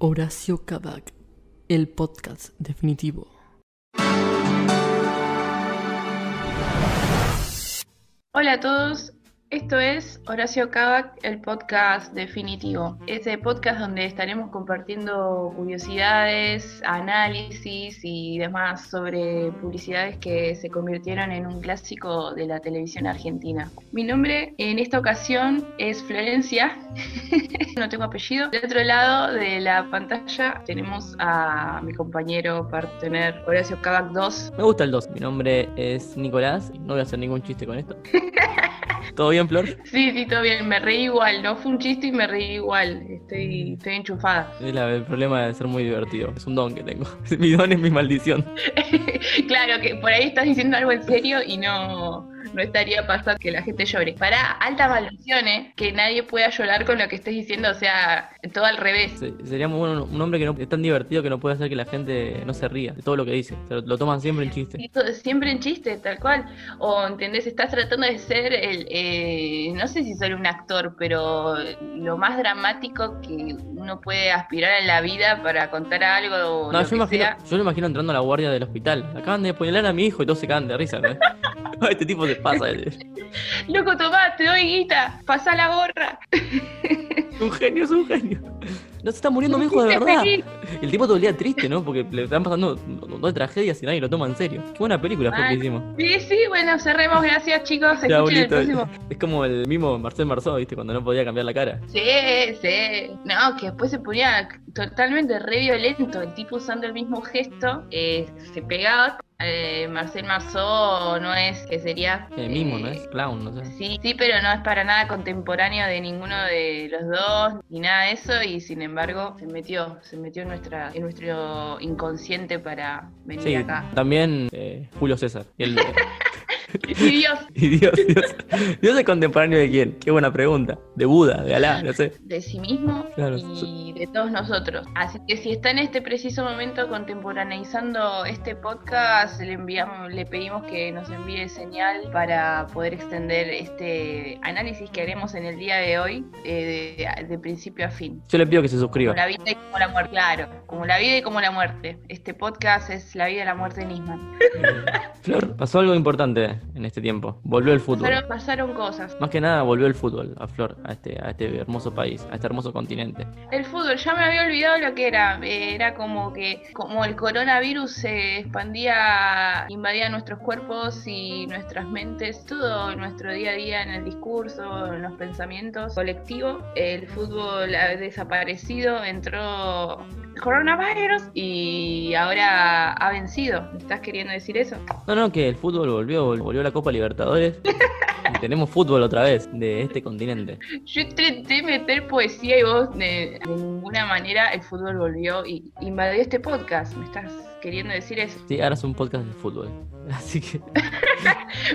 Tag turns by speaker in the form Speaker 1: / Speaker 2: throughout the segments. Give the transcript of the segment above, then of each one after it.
Speaker 1: Horacio Kabak, el podcast definitivo.
Speaker 2: Hola a todos, esto es Horacio Kavak, el podcast definitivo. Ese podcast donde estaremos compartiendo curiosidades, análisis y demás sobre publicidades que se convirtieron en un clásico de la televisión argentina. Mi nombre en esta ocasión es Florencia, no tengo apellido. De otro lado de la pantalla tenemos a mi compañero partener Horacio Kavak 2.
Speaker 3: Me gusta el 2. Mi nombre es Nicolás no voy a hacer ningún chiste con esto. ¿Todo bien, Flor?
Speaker 2: Sí, sí, todo bien. Me reí igual. No fue un chiste y me reí igual. Estoy, estoy enchufada.
Speaker 3: Es la- el problema de ser muy divertido. Es un don que tengo. mi don es mi maldición.
Speaker 2: claro, que por ahí estás diciendo algo en serio y no, no estaría pasando que la gente llore. Para alta maldición, ¿eh? Que nadie pueda llorar con lo que estés diciendo. O sea, todo al revés.
Speaker 3: Se- Sería muy bueno un hombre que no, es tan divertido que no puede hacer que la gente no se ría de todo lo que dice. Se lo, lo toman siempre en chiste.
Speaker 2: Todo- siempre en chiste, tal cual. O, ¿entendés? Estás tratando de ser el, eh, no sé si ser un actor, pero lo más dramático que uno puede aspirar en la vida para contar algo o
Speaker 3: No,
Speaker 2: lo
Speaker 3: yo,
Speaker 2: que
Speaker 3: imagino,
Speaker 2: sea.
Speaker 3: yo lo imagino entrando a la guardia del hospital. Acaban de apuñalar a mi hijo y todos se cagan de risa. ¿no? este tipo se pasa. Es
Speaker 2: Loco, tomá, te doy guita, pasá la gorra.
Speaker 3: un genio, es un genio. No se está muriendo mi hijo de verdad.
Speaker 2: feliz.
Speaker 3: El tipo todo el día triste, ¿no? Porque le están pasando dos tragedias y nadie lo toma en serio. Qué buena película fue que
Speaker 2: Mal.
Speaker 3: hicimos.
Speaker 2: Sí, sí, bueno, próximo. Gracias, chicos.
Speaker 3: Ya,
Speaker 2: el próximo.
Speaker 3: Es como el mismo Marcel Marceau, ¿viste? Cuando no podía cambiar la cara.
Speaker 2: Sí, sí. No, que después se ponía totalmente re violento. El tipo usando el mismo gesto, eh, se pegaba. Eh, Marcel Marceau no es, que sería...
Speaker 3: El mismo, ¿no
Speaker 2: eh,
Speaker 3: es? Clown, no sé.
Speaker 2: Sí, sí, pero no es para nada contemporáneo de ninguno de los dos, ni nada de eso, y sin embargo se metió, se metió en nuestra, en nuestro inconsciente para venir
Speaker 3: Sí,
Speaker 2: acá.
Speaker 3: también eh, Julio César. Y, el-
Speaker 2: Y Dios,
Speaker 3: y Dios, Dios. ¿Dios es contemporáneo de quién? Qué buena pregunta. De Buda, de Alá, no sé.
Speaker 2: de sí mismo
Speaker 3: Claro.
Speaker 2: y de todos nosotros. Así que si está en este preciso momento contemporaneizando este podcast, le enviamos, le pedimos que nos envíe señal para poder extender este análisis que haremos en el día de hoy, eh, de, de principio a fin.
Speaker 3: Yo le pido que se suscriba.
Speaker 2: Como la vida y como la muerte, claro, como la vida y como la muerte. Este podcast es la vida y la muerte Nisman.
Speaker 3: Flor, pasó algo importante en este tiempo. Volvió el fútbol.
Speaker 2: Pasaron, pasaron cosas.
Speaker 3: Más que nada volvió el fútbol a Flor, a este, a este hermoso país, a este hermoso continente.
Speaker 2: El fútbol, ya me había olvidado lo que era. Era como que, como el coronavirus se expandía, invadía nuestros cuerpos y nuestras mentes, todo nuestro día a día en el discurso, en los pensamientos colectivos. El fútbol ha desaparecido, entró coronavirus y ahora ha vencido. ¿Me estás queriendo decir eso?
Speaker 3: No, no, que el fútbol volvió, volvió la Copa Libertadores. y tenemos fútbol otra vez de este continente.
Speaker 2: Yo intenté meter poesía y vos de, de ninguna manera el fútbol volvió y invadió este podcast. ¿Me estás queriendo decir eso?
Speaker 3: Sí, ahora es un podcast de fútbol. Así que.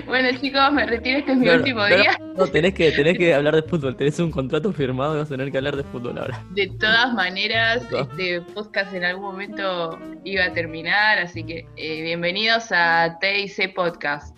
Speaker 2: Bueno chicos, me retiro, este es mi
Speaker 3: Claro,
Speaker 2: último día.
Speaker 3: No, tenés que, tenés que hablar de fútbol. Tenés un contrato firmado y vas a tener que hablar de fútbol ahora.
Speaker 2: De todas maneras,
Speaker 3: No.
Speaker 2: este podcast en algún momento iba a terminar, así que eh, bienvenidos a TIC Podcast.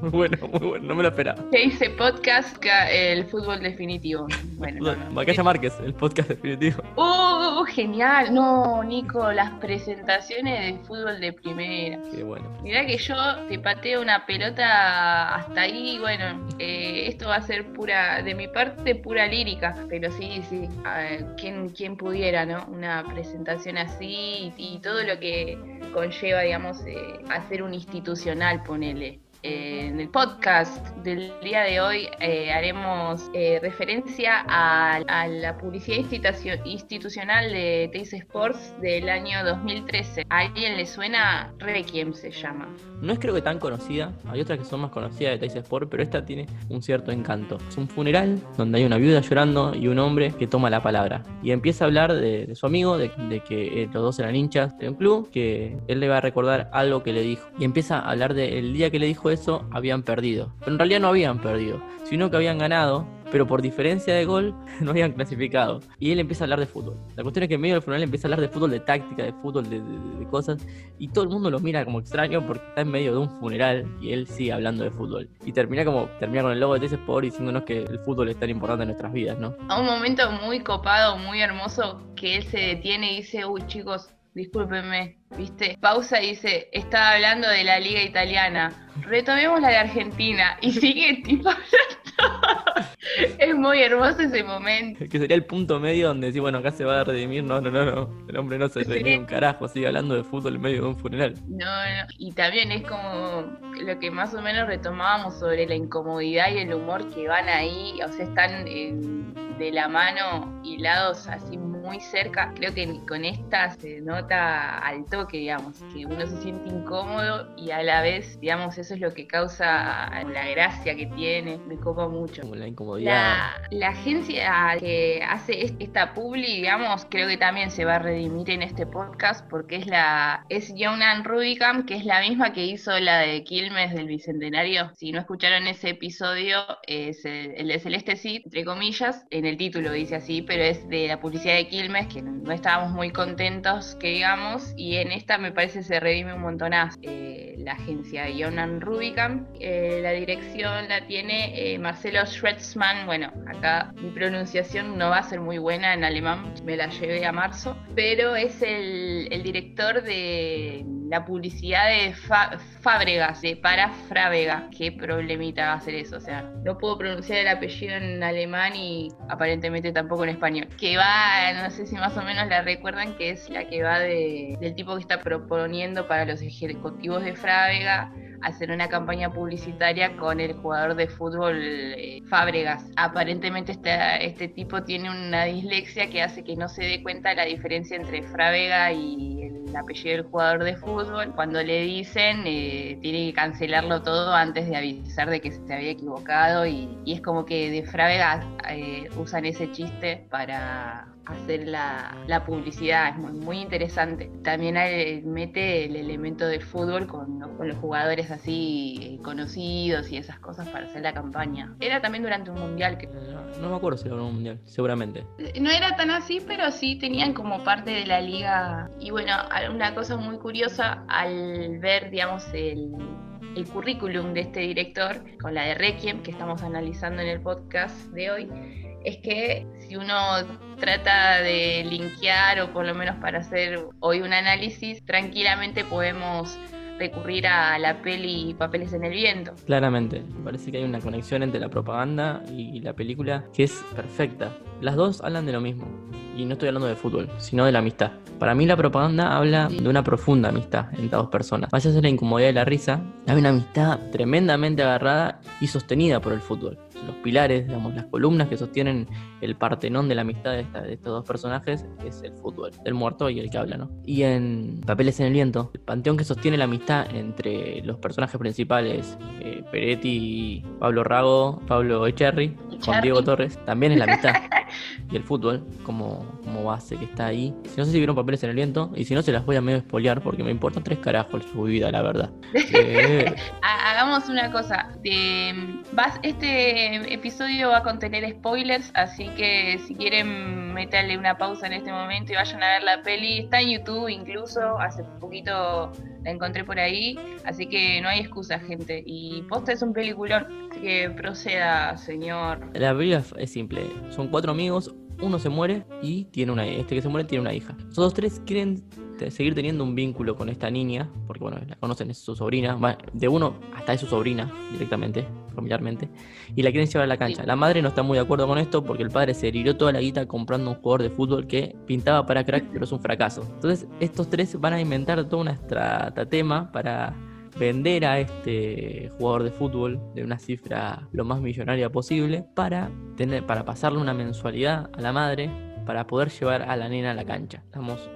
Speaker 3: Muy bueno, muy bueno, no me lo esperaba.
Speaker 2: TIC Podcast, ca- el fútbol definitivo. Bueno, no, no.
Speaker 3: Macaya Márquez, el podcast definitivo.
Speaker 2: ¡Uh, genial! No, Nico, las presentaciones de fútbol de primera.
Speaker 3: Qué bueno.
Speaker 2: Mirá que yo te pateo una pelota hasta ahí, bueno, eh, esto va a ser pura, de mi parte, pura lírica, pero sí, sí, a ver, ¿quién, quién pudiera, ¿no? Una presentación así y, y todo lo que conlleva, digamos, eh, hacer un institucional, ponele. En el podcast del día de hoy eh, haremos eh, referencia a, la publicidad institucio- institucional de Teis Sports del año 2013. ¿A alguien le suena? Requiem se llama.
Speaker 3: No es creo que tan conocida, hay otras que son más conocidas de Tais Sport, pero esta tiene un cierto encanto. Es un funeral donde hay una viuda llorando y un hombre que toma la palabra. Y empieza a hablar de, de su amigo, de, de que eh, los dos eran hinchas de un club, que él le va a recordar algo que le dijo. Y empieza a hablar del día que le dijo eso, habían perdido. Pero en realidad no habían perdido, sino que habían ganado pero por diferencia de gol no habían clasificado. Y él empieza a hablar de fútbol. La cuestión es que en medio del funeral empieza a hablar de fútbol, de táctica, de fútbol, de, cosas, y todo el mundo lo mira como extraño porque está en medio de un funeral y él sigue hablando de fútbol. Y termina como, termina con el logo de TC Sport diciéndonos que el fútbol es tan importante en nuestras vidas, ¿no?
Speaker 2: A un momento muy copado, muy hermoso, que él se detiene y dice, uy chicos, discúlpenme, ¿viste? Pausa y dice, estaba hablando de la liga italiana, retomemos la de Argentina, y sigue tipo hablando. es muy hermoso ese momento.
Speaker 3: Que sería el punto medio donde decís, bueno, acá se va a redimir. No, no, no, no. El hombre no se redime un carajo, sigue hablando de fútbol en medio de un funeral.
Speaker 2: No, no, y también es como lo que más o menos retomábamos sobre la incomodidad y el humor que van ahí, o sea, están eh, de la mano hilados así muy cerca. Creo que con esta se nota al toque, digamos, que uno se siente incómodo y a la vez, digamos, eso es lo que causa la gracia que tiene, me copa mucho.
Speaker 3: Como la incomodidad.
Speaker 2: La, la agencia que hace est- esta publi, digamos, creo que también se va a redimir en este podcast porque es la es Jonan Rubicam, que es la misma que hizo la de Quilmes del Bicentenario. Si no escucharon ese episodio, es el, el de Celeste sí, entre comillas, en el título dice así, pero es de la publicidad de Quilmes, que no, estábamos muy contentos, que digamos, y en esta me parece se redime un montonazo. Eh, la agencia Jonan Rubicam, Eh, la dirección la tiene eh, Marcelo Schretzmann. Bueno, acá mi pronunciación no va a ser muy buena en alemán, me la llevé a marzo, pero es el, director de la publicidad de Fábregas, de para Frávega. Qué problemita va a ser eso, o sea, no puedo pronunciar el apellido en alemán y aparentemente tampoco en español. Que va, no sé si más o menos la recuerdan, que es la que va de, del tipo que está proponiendo para los ejecutivos de Frávega hacer una campaña publicitaria con el jugador de fútbol eh, Fábregas. Aparentemente este, este tipo tiene una dislexia que hace que no se dé cuenta la diferencia entre Frávega y el apellido del jugador de fútbol. Cuando le dicen, eh, tiene que cancelarlo todo antes de avisar de que se había equivocado y, es como que de Frávega eh, usan ese chiste para hacer la, la publicidad, es muy, muy interesante. También eh, mete el elemento del fútbol con los jugadores así eh, conocidos y esas cosas para hacer la campaña. Era también durante un mundial que
Speaker 3: No, no me acuerdo si era un mundial, seguramente.
Speaker 2: no era tan así, pero sí tenían como parte de la liga. Y bueno, una cosa muy curiosa al ver, digamos, el, el currículum de este director con la de Requiem que estamos analizando en el podcast de hoy, es que si uno trata de linkear o por lo menos para hacer hoy un análisis, tranquilamente podemos recurrir a la peli Papeles en el Viento.
Speaker 3: Claramente, me parece que hay una conexión entre la propaganda y la película que es perfecta. Las dos hablan de lo mismo. Y no estoy hablando de fútbol, sino de la amistad. Para mí la propaganda habla de una profunda amistad entre dos personas. Más allá de la incomodidad y la risa, hay una amistad tremendamente agarrada y sostenida por el fútbol. Los pilares, digamos, las columnas que sostienen el partenón de la amistad de, esta- de estos dos personajes es el fútbol, el muerto y el que habla, ¿no? Y en Papeles en el Viento, el panteón que sostiene la amistad entre los personajes principales, eh, Peretti, Pablo Rago, Pablo Echerry,
Speaker 2: Echarri.
Speaker 3: Diego Torres, también es la amistad. y el fútbol como, como base que está ahí. Si no sé si vieron Papeles en el Viento, y si no se las voy a medio espolear porque me importan tres carajos su vida, la verdad. Eh,
Speaker 2: Ha- Hagamos una cosa. de- vas, este episodio va a contener spoilers, así que si quieren meterle una pausa en este momento y vayan a ver la peli, está en YouTube incluso, hace poquito la encontré por ahí, así que no hay excusa, gente. Y posta es un peliculón, así que proceda, señor.
Speaker 3: La película es simple. Son cuatro amigos, uno se muere y tiene una este que se muere tiene una hija. Esos dos tres quieren seguir teniendo un vínculo con esta niña, porque bueno, la conocen, es su sobrina. De uno hasta es su sobrina directamente, familiarmente, y la quieren llevar a la cancha.
Speaker 2: Sí.
Speaker 3: La madre no está muy de acuerdo con esto porque el padre se hirió toda la guita comprando un jugador de fútbol que pintaba para crack, pero es un fracaso. Entonces, estos tres van a inventar toda una estratagema para vender a este jugador de fútbol de una cifra lo más millonaria posible para tener para pasarle una mensualidad a la madre para poder llevar a la nena a la cancha.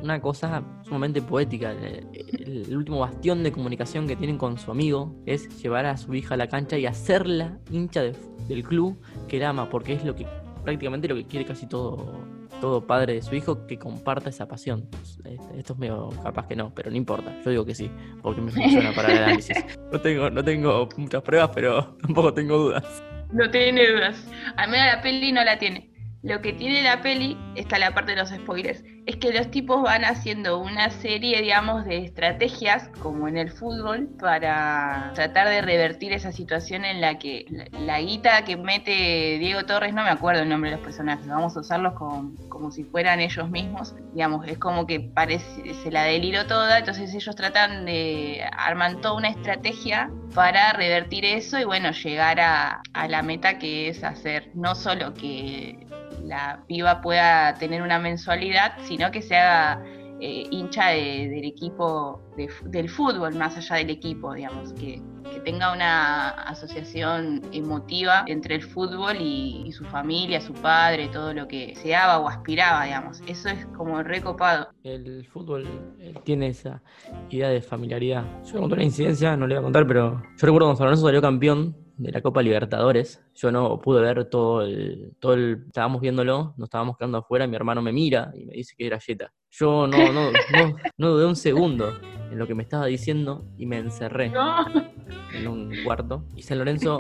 Speaker 3: Una cosa sumamente poética. El, el- último bastión de comunicación que tienen con su amigo es llevar a su hija a la cancha y hacerla hincha de- del club que la ama, porque es lo que prácticamente lo que quiere casi todo todo padre de su hijo que comparta esa pasión. Este, Esto es medio capaz que no, pero no importa. Yo digo que sí, porque me funciona para el análisis. No tengo, no tengo muchas pruebas, pero tampoco tengo dudas.
Speaker 2: No tiene dudas. Al menos la peli no la tiene. Lo que tiene la peli, está la parte de los spoilers, es que los tipos van haciendo una serie, digamos, de estrategias, como en el fútbol, para tratar de revertir esa situación en la que la, guita que mete Diego Torres, no me acuerdo el nombre de los personajes, vamos a usarlos como, como si fueran ellos mismos, digamos, es como que parece, se la deliró toda, entonces ellos tratan de, arman toda una estrategia para revertir eso y bueno, llegar a la meta que es hacer no solo que la piba pueda tener una mensualidad, sino que se haga eh, hincha del equipo del fútbol, más allá del equipo, digamos, que, tenga una asociación emotiva entre el fútbol y, su familia, su padre, todo lo que deseaba o aspiraba, digamos. Eso es como recopado.
Speaker 3: El fútbol eh, tiene esa idea de familiaridad. Yo conté una incidencia, no le voy a contar, pero yo recuerdo cuando San Lorenzo salió campeón de la Copa Libertadores. Yo no pude ver todo el, todo el, estábamos viéndolo, nos estábamos quedando afuera, mi hermano me mira y me dice que era Jetta. Yo no, no, no, no dudé un segundo en lo que me estaba diciendo y me encerré en un cuarto. Y San Lorenzo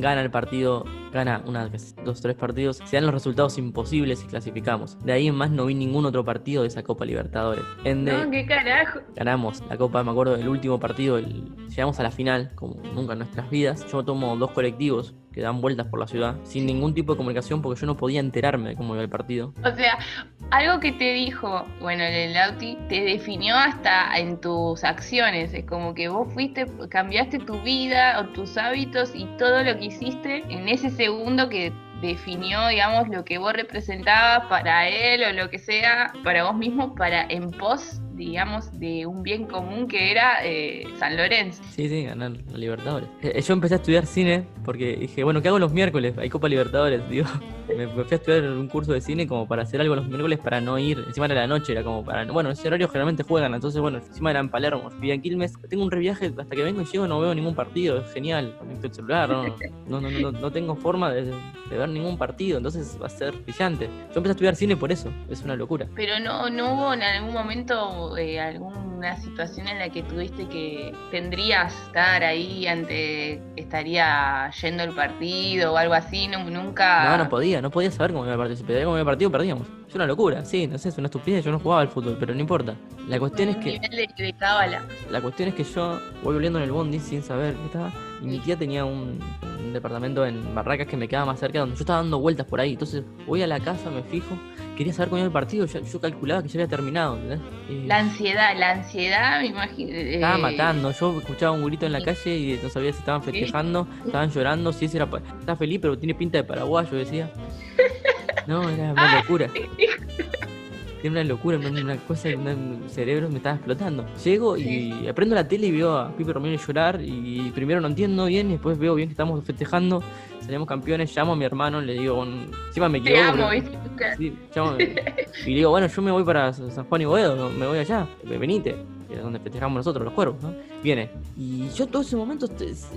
Speaker 3: gana el partido, gana una, dos, tres partidos, se dan los resultados imposibles y clasificamos. De ahí en más no vi ningún otro partido de esa Copa Libertadores.
Speaker 2: En no, qué carajo.
Speaker 3: Ganamos la Copa, me acuerdo del último partido, llegamos a la final, como nunca en nuestras vidas. Yo tomo dos colectivos que dan vueltas por la ciudad, sin ningún tipo de comunicación porque yo no podía enterarme de cómo iba el partido.
Speaker 2: O sea, algo que te dijo, bueno, el Lauti, te definió hasta en tus acciones. Es como que vos fuiste, cambiaste tu vida o tus hábitos y todo lo que hiciste en ese segundo que definió, digamos, lo que vos representabas para él o lo que sea, para vos mismo, para en pos digamos, de un bien común que era eh, San Lorenzo.
Speaker 3: Sí, sí, ganar los Libertadores. Eh, yo empecé a estudiar cine porque dije, bueno, ¿qué hago los miércoles? Hay Copa Libertadores, digo. Me, fui a estudiar un curso de cine como para hacer algo los miércoles para no ir. Encima era la noche, era como para. Bueno, ese horario generalmente juegan, entonces, bueno, encima era en Palermo. Vivía en Quilmes. Tengo un reviaje hasta que vengo y llego no veo ningún partido. Es genial. Conecto el celular, no, no, no, no, tengo forma de, ver ningún partido, entonces va a ser brillante. Yo empecé a estudiar cine por eso, es una locura.
Speaker 2: Pero no, no hubo en algún momento eh, alguna situación en la que tuviste que tendrías estar ahí ante estaría yendo el partido o algo así, nunca.
Speaker 3: No, no podía, no podía saber cómo iba el partido. Si pedía cómo iba el partido, perdíamos. Es una locura, sí, no sé, es una estupidez, yo no jugaba al fútbol, pero no importa. La cuestión es que. La cuestión es que yo voy volviendo en el bondi sin saber qué estaba. Y mi tía tenía un, departamento en Barracas que me quedaba más cerca, donde yo estaba dando vueltas por ahí. Entonces voy a la casa, me fijo, quería saber cómo iba el partido, yo, calculaba que ya había terminado.
Speaker 2: Eh, la ansiedad, la ansiedad, me imagino.
Speaker 3: Eh, estaba matando, yo escuchaba un grito en la calle y no sabía si estaban festejando, estaban llorando, si ese era. Está feliz, pero tiene pinta de paraguayo, decía. No, era una locura. Era una locura, una cosa, un cerebro me estaba explotando. Llego y aprendo la tele y veo a Pipe Romero llorar y primero no entiendo bien y después veo bien que estamos festejando, salimos campeones, llamo a mi hermano, le digo, encima me
Speaker 2: equivoco.
Speaker 3: sí, y le digo, bueno, yo me voy para San Juan y Boedo, me voy allá, venite que es donde festejamos nosotros, los cuervos, ¿no? Viene. Y yo todo ese momento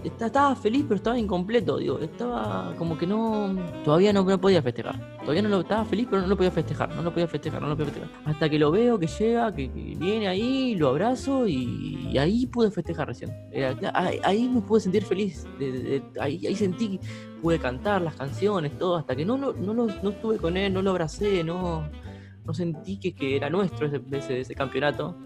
Speaker 3: estaba feliz, pero estaba incompleto, digo, estaba como que no, todavía no, podía festejar. Todavía no lo estaba feliz, pero no lo podía festejar, no lo podía festejar, no lo podía festejar. Hasta que lo veo, que llega, que, viene ahí, lo abrazo y, ahí pude festejar recién. ahí, me pude sentir feliz, ahí, ahí sentí pude cantar las canciones, todo, hasta que no, no, no, no estuve con él, no lo abracé, no, no sentí que, que era nuestro ese, ese, campeonato,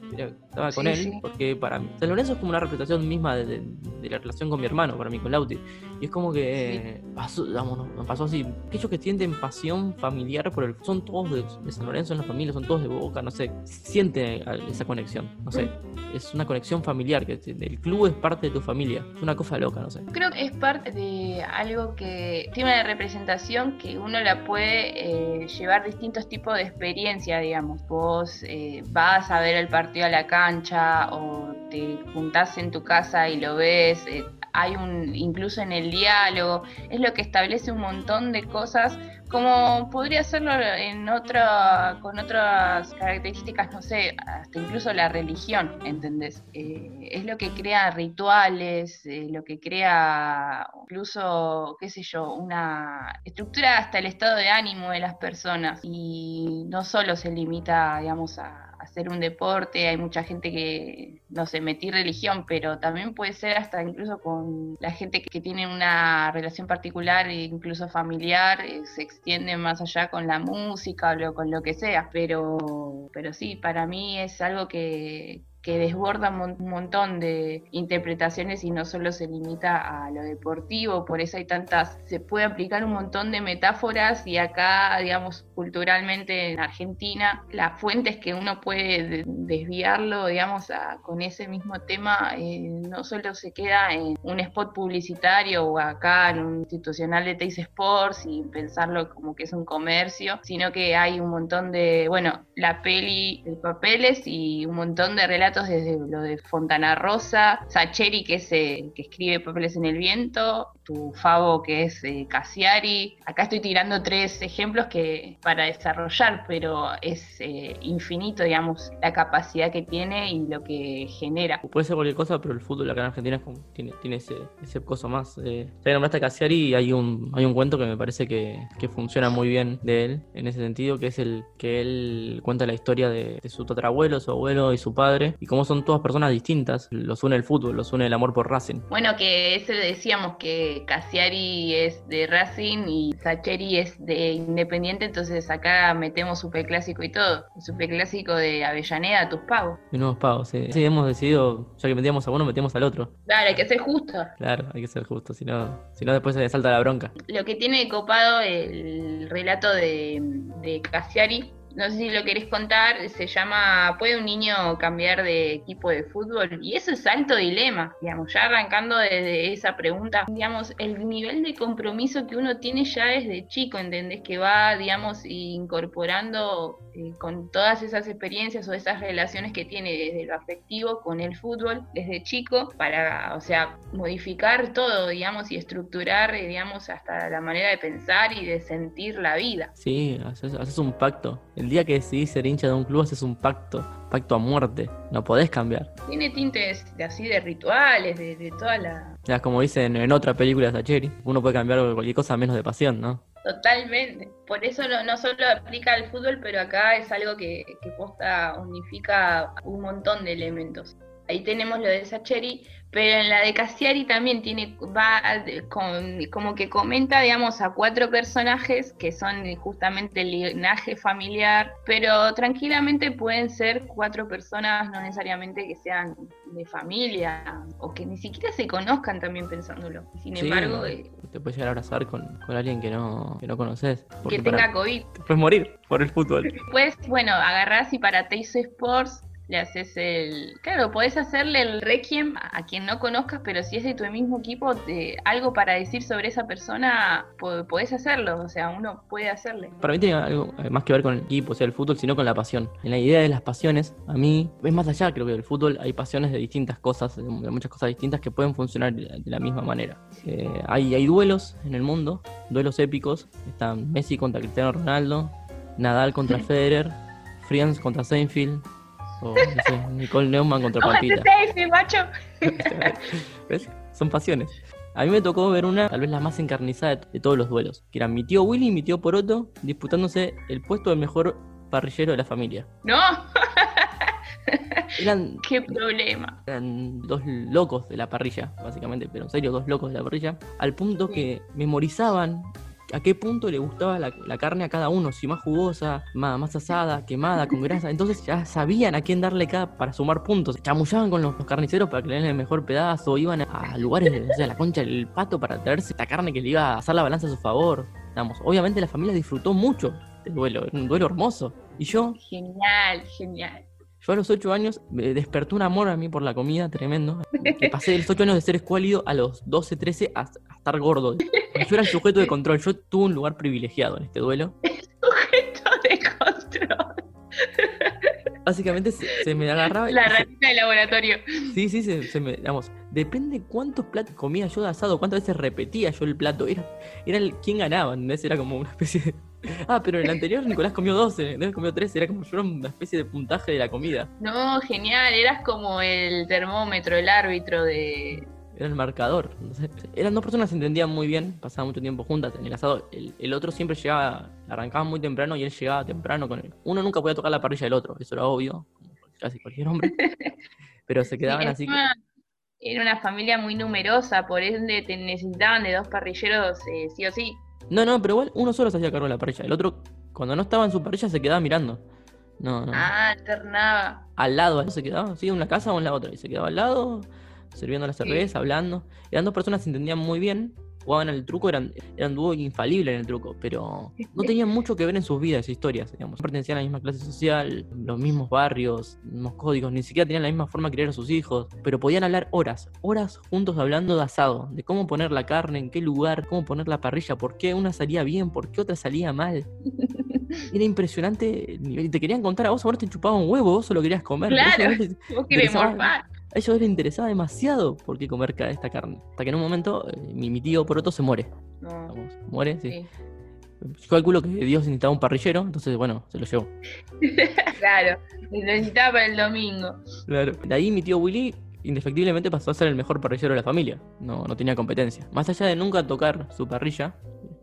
Speaker 3: estaba con él, porque para mí, San Lorenzo es como una representación misma de, la relación con mi hermano, para mí, con Lauti. Y es como que pasó, digamos, nos pasó así. Aquellos que sienten pasión familiar por el son todos de, San Lorenzo en la familia, son todos de boca, no sé, siente esa conexión, no sé. Es una conexión familiar, que el club es parte de tu familia. Es una cosa loca, no sé.
Speaker 2: Creo que es parte de algo que tiene una representación que uno la puede eh, llevar distintos tipos de experiencias digamos. Vos eh, vas a ver el partido a la cancha o te juntás en tu casa y lo ves, eh, hay un, incluso en el diálogo, es lo que establece un montón de cosas, como podría hacerlo en otra, con otras características, no sé, hasta incluso la religión, ¿entendés? Eh, es lo que crea rituales, eh, lo que crea incluso, qué sé yo, una estructura hasta el estado de ánimo de las personas y no solo se limita, digamos, a hacer un deporte, hay mucha gente que, no sé, metí religión, pero también puede ser hasta incluso con la gente que tiene una relación particular, incluso familiar, eh, se extiende más allá con la música o con lo que sea, pero, pero sí, para mí es algo que, que desborda un montón de interpretaciones y no solo se limita a lo deportivo, por eso hay tantas, se puede aplicar un montón de metáforas y acá, digamos, culturalmente en Argentina, las fuentes que uno puede desviarlo, digamos, con ese mismo tema, eh, no solo se queda en un spot publicitario o acá en un institucional de Teis Sports y pensarlo como que es un comercio, sino que hay un montón de, bueno, la peli de papeles y un montón de relatos desde lo de Fontana Rosa, Sacheri, que es eh, que escribe Papeles en el Viento, tu Favo, que es eh, Cassiari. Acá estoy tirando tres ejemplos que para desarrollar, pero es eh, infinito, digamos, la capacidad que tiene y lo que genera.
Speaker 3: Puede ser cualquier cosa, pero el fútbol acá en Argentina tiene, tiene ese, ese cosa más. Eh. Ya nombraste a Cassiari y hay un, hay un cuento que me parece que, que, funciona muy bien de él, en ese sentido, que es el que él cuenta la historia de, de su tatarabuelo, su abuelo y su padre, y cómo son todas personas distintas. Los une el fútbol, los une el amor por Racing.
Speaker 2: Bueno, que ese decíamos que Cassiari es de Racing y Sacheri es de Independiente, entonces acá metemos superclásico y todo. Superclásico de Avellaneda, tus pagos.
Speaker 3: Y nuevos pagos, sí. Sí, hemos decidido, ya que metíamos a uno, metíamos al otro.
Speaker 2: Claro, hay que ser justo.
Speaker 3: Claro, hay que ser justo, si no, si no después se le salta la bronca.
Speaker 2: Lo que tiene copado el relato de, de Cassiari no sé si lo querés contar, se llama ¿Puede un niño cambiar de equipo de fútbol? Y eso es alto dilema, digamos, ya arrancando desde esa pregunta, digamos, el nivel de compromiso que uno tiene ya desde chico, ¿entendés? Que va, digamos, incorporando eh, con todas esas experiencias o esas relaciones que tiene desde lo afectivo con el fútbol desde chico para, o sea, modificar todo, digamos, y estructurar, eh, digamos, hasta la manera de pensar y de sentir la vida.
Speaker 3: Sí, haces, haces un pacto día que decidís ser hincha de un club haces un pacto, pacto a muerte, no podés cambiar.
Speaker 2: Tiene tintes de, así de rituales, de, toda la...
Speaker 3: Ya, como dicen en otra película de Sacheri, uno puede cambiar cualquier cosa menos de pasión, ¿no?
Speaker 2: Totalmente. Por eso no, solo aplica al fútbol, pero acá es algo que, que posta unifica un montón de elementos. Ahí tenemos lo de Sacheri, pero en la de Cassiari también tiene, va con, como que comenta, digamos, a cuatro personajes que son justamente el linaje familiar, pero tranquilamente pueden ser cuatro personas, no necesariamente que sean de familia, o que ni siquiera se conozcan también pensándolo. Sin embargo... Eh,
Speaker 3: te puedes llegar a abrazar con, alguien que no, que no conoces.
Speaker 2: Que tenga COVID.
Speaker 3: Te puedes morir por el fútbol.
Speaker 2: Pues, bueno, agarrás y para Teis Sports le haces el... Claro, podés hacerle el requiem a quien no conozcas, pero si es de tu mismo equipo, algo para decir sobre esa persona, podés hacerlo, o sea, uno puede hacerle.
Speaker 3: Para mí tiene algo eh, más que ver con el equipo, o sea, el fútbol, sino con la pasión. En la idea de las pasiones, a mí, es más allá, creo que del fútbol hay pasiones de distintas cosas, de muchas cosas distintas que pueden funcionar de la misma manera. Eh, hay, hay duelos en el mundo, duelos épicos, están Messi contra Cristiano Ronaldo, Nadal contra Federer, Friends contra Seinfeld, o, Nicole Neumann contra Pampita.
Speaker 2: macho!
Speaker 3: ¿Ves? Son pasiones. A mí me tocó ver una, tal vez la más encarnizada de todos los duelos, que eran mi tío Willy y mi tío Poroto disputándose el puesto del mejor parrillero de la familia.
Speaker 2: ¡No! Eran, ¡Qué problema!
Speaker 3: Eran dos locos de la parrilla, básicamente, pero en serio, dos locos de la parrilla, al punto que memorizaban a qué punto le gustaba la, carne a cada uno, si más jugosa, más, más, asada, quemada, con grasa. Entonces ya sabían a quién darle cada para sumar puntos. Chamullaban con los, carniceros para que le den el mejor pedazo, iban a, lugares, o sea, la concha del pato para traerse esta carne que le iba a hacer la balanza a su favor. Vamos, obviamente la familia disfrutó mucho del duelo, un duelo hermoso. Y yo...
Speaker 2: Genial, genial.
Speaker 3: Yo a los 8 años me despertó un amor a mí por la comida tremendo. Que pasé de los 8 años de ser escuálido a los 12, 13 a, estar gordo. Yo era el sujeto de control. Yo tuve un lugar privilegiado en este duelo.
Speaker 2: sujeto de control.
Speaker 3: Básicamente se, me agarraba.
Speaker 2: La ratita de laboratorio.
Speaker 3: Sí, sí, se, me. Digamos, depende cuántos platos comía yo de asado, cuántas veces repetía yo el plato. Era, era el quién ganaba, ¿entendés? Era como una especie de. Ah, pero en el anterior Nicolás comió 12, Nicolás comió 13, era como yo era una especie de puntaje de la comida.
Speaker 2: No, genial, eras como el termómetro, el árbitro de,
Speaker 3: era el marcador. eran dos personas que se entendían muy bien, pasaban mucho tiempo juntas en el asado. El, otro siempre llegaba, arrancaba muy temprano y él llegaba temprano con él. Uno nunca podía tocar la parrilla del otro, eso era obvio. casi cualquier hombre, pero se quedaban
Speaker 2: Sí,
Speaker 3: así.
Speaker 2: Era una familia muy numerosa, por ende te necesitaban de dos parrilleros eh, sí o sí.
Speaker 3: No, no, pero igual uno solo se hacía cargo de la parrilla. El otro, cuando no estaba en su parrilla, se quedaba mirando. No, no.
Speaker 2: Ah, alternaba.
Speaker 3: Al lado, se quedaba, sí, en una casa o en la otra. Y se quedaba al lado, sirviendo la cerveza, hablando. Eran dos personas que se entendían muy bien. Jugaban al truco, eran, eran dúo infalible en el truco, pero no tenían mucho que ver en sus vidas, historias, digamos. Pertenecían a la misma clase social, los mismos barrios, los mismos códigos, ni siquiera tenían la misma forma de criar a sus hijos, pero podían hablar horas, horas juntos hablando de asado, de cómo poner la carne, en qué lugar, cómo poner la parrilla, por qué una salía bien, por qué otra salía mal. Era impresionante el nivel. Y te querían contar a vos, a vos te chupaba un huevo, vos solo querías comer.
Speaker 2: Claro. Vos querés morfar.
Speaker 3: A ellos les interesaba demasiado por qué comer esta carne. Hasta que en un momento eh, mi, mi tío Poroto se muere.
Speaker 2: No,
Speaker 3: Vamos, muere, sí.
Speaker 2: sí.
Speaker 3: Yo calculo que Dios necesitaba un parrillero, entonces bueno, se lo llevó.
Speaker 2: Claro, lo necesitaba para el domingo.
Speaker 3: Claro. De ahí mi tío Willy indefectiblemente pasó a ser el mejor parrillero de la familia. No, no tenía competencia. Más allá de nunca tocar su parrilla,